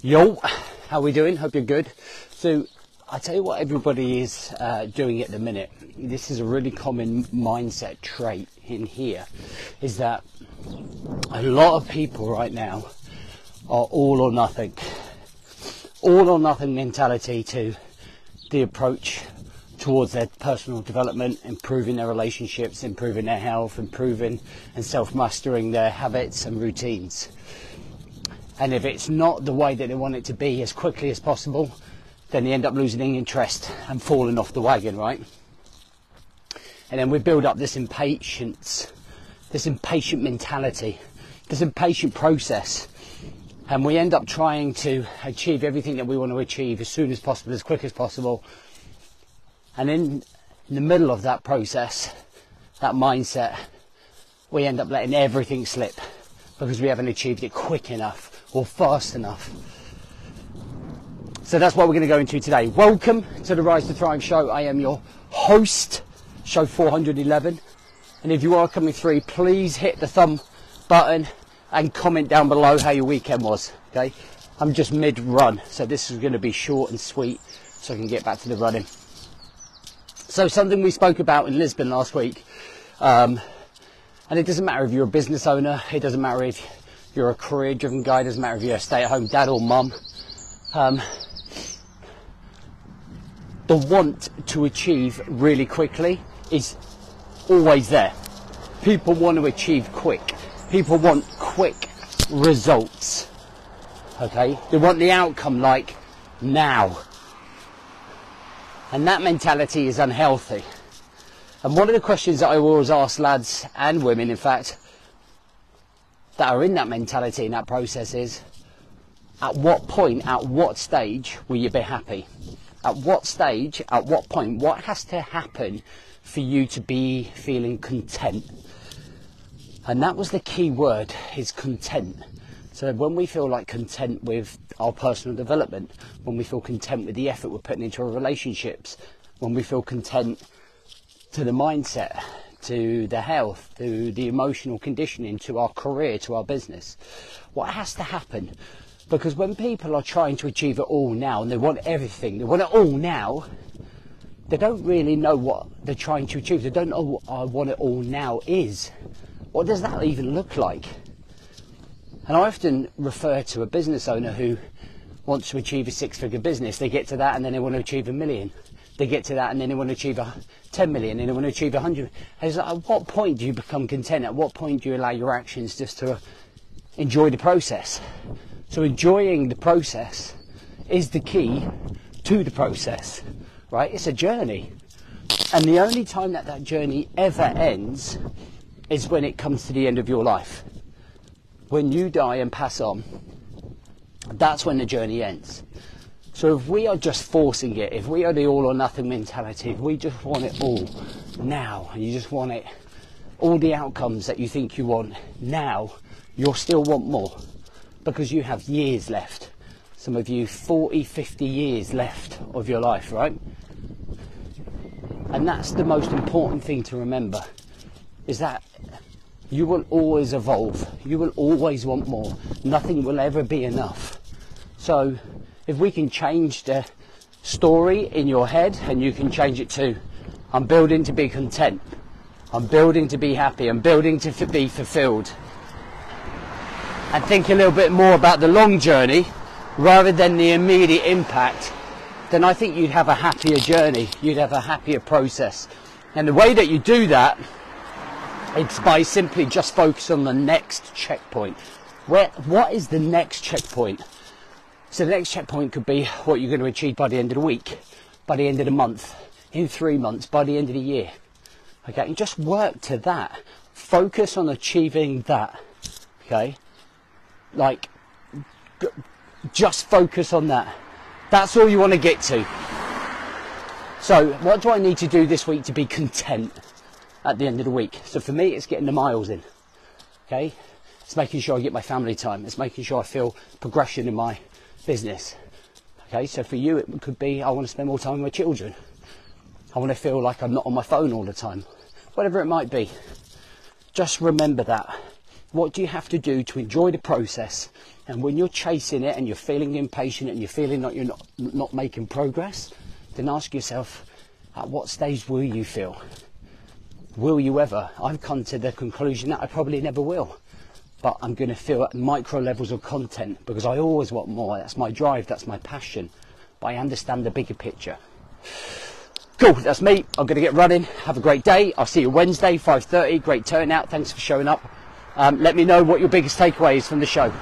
Yo, how we doing? Hope you're good. So, I tell you what, everybody is uh, doing at the minute. This is a really common mindset trait in here, is that a lot of people right now are all or nothing, all or nothing mentality to the approach towards their personal development, improving their relationships, improving their health, improving and self mastering their habits and routines. And if it's not the way that they want it to be as quickly as possible, then they end up losing interest and falling off the wagon, right? And then we build up this impatience, this impatient mentality, this impatient process. And we end up trying to achieve everything that we want to achieve as soon as possible, as quick as possible. And in, in the middle of that process, that mindset, we end up letting everything slip because we haven't achieved it quick enough or fast enough. So that's what we're going to go into today. Welcome to the Rise to Thrive show. I am your host, show 411. And if you are coming through, please hit the thumb button and comment down below how your weekend was. Okay, I'm just mid run, so this is going to be short and sweet so I can get back to the running. So, something we spoke about in Lisbon last week, um, and it doesn't matter if you're a business owner, it doesn't matter if you're a career driven guy, doesn't matter if you're a stay at home dad or mum. Um, the want to achieve really quickly is always there. People want to achieve quick. People want quick results. Okay? They want the outcome like now. And that mentality is unhealthy. And one of the questions that I always ask lads and women, in fact, that are in that mentality and that process is at what point, at what stage will you be happy? At what stage, at what point, what has to happen for you to be feeling content? And that was the key word is content. So when we feel like content with our personal development, when we feel content with the effort we're putting into our relationships, when we feel content to the mindset, to the health, to the emotional conditioning, to our career, to our business. What has to happen? Because when people are trying to achieve it all now and they want everything, they want it all now, they don't really know what they're trying to achieve. They don't know what uh, I want it all now is. What does that even look like? And I often refer to a business owner who wants to achieve a six figure business. They get to that and then they want to achieve a million they get to that and then they want to achieve a 10 million and they want to achieve 100 like, at what point do you become content? At what point do you allow your actions just to uh, enjoy the process? So enjoying the process is the key to the process right? It's a journey. And the only time that that journey ever ends is when it comes to the end of your life. When you die and pass on that's when the journey ends so if we are just forcing it, if we are the all or nothing mentality, if we just want it all now, and you just want it, all the outcomes that you think you want now, you'll still want more because you have years left. Some of you 40, 50 years left of your life, right? And that's the most important thing to remember is that you will always evolve. You will always want more. Nothing will ever be enough. So if we can change the story in your head and you can change it to I'm building to be content, I'm building to be happy, I'm building to be fulfilled, and think a little bit more about the long journey rather than the immediate impact, then I think you'd have a happier journey, you'd have a happier process. And the way that you do that, it's by simply just focus on the next checkpoint. Where, what is the next checkpoint? So the next checkpoint could be what you're going to achieve by the end of the week, by the end of the month, in three months, by the end of the year. Okay, and just work to that. Focus on achieving that. Okay, like just focus on that. That's all you want to get to. So, what do I need to do this week to be content at the end of the week? So, for me, it's getting the miles in. Okay, it's making sure I get my family time. It's making sure I feel progression in my business. Okay, so for you, it could be I want to spend more time with my children. I want to feel like I'm not on my phone all the time. Whatever it might be. Just remember that. What do you have to do to enjoy the process? And when you're chasing it and you're feeling impatient and you're feeling like you're not, not making progress, then ask yourself, at what stage will you feel? Will you ever? I've come to the conclusion that I probably never will. But I'm going to feel at micro levels of content because I always want more. That's my drive, that's my passion. But I understand the bigger picture. Cool, that's me. I'm going to get running. Have a great day. I'll see you Wednesday, 5.30. Great turnout. Thanks for showing up. Um, let me know what your biggest takeaway is from the show.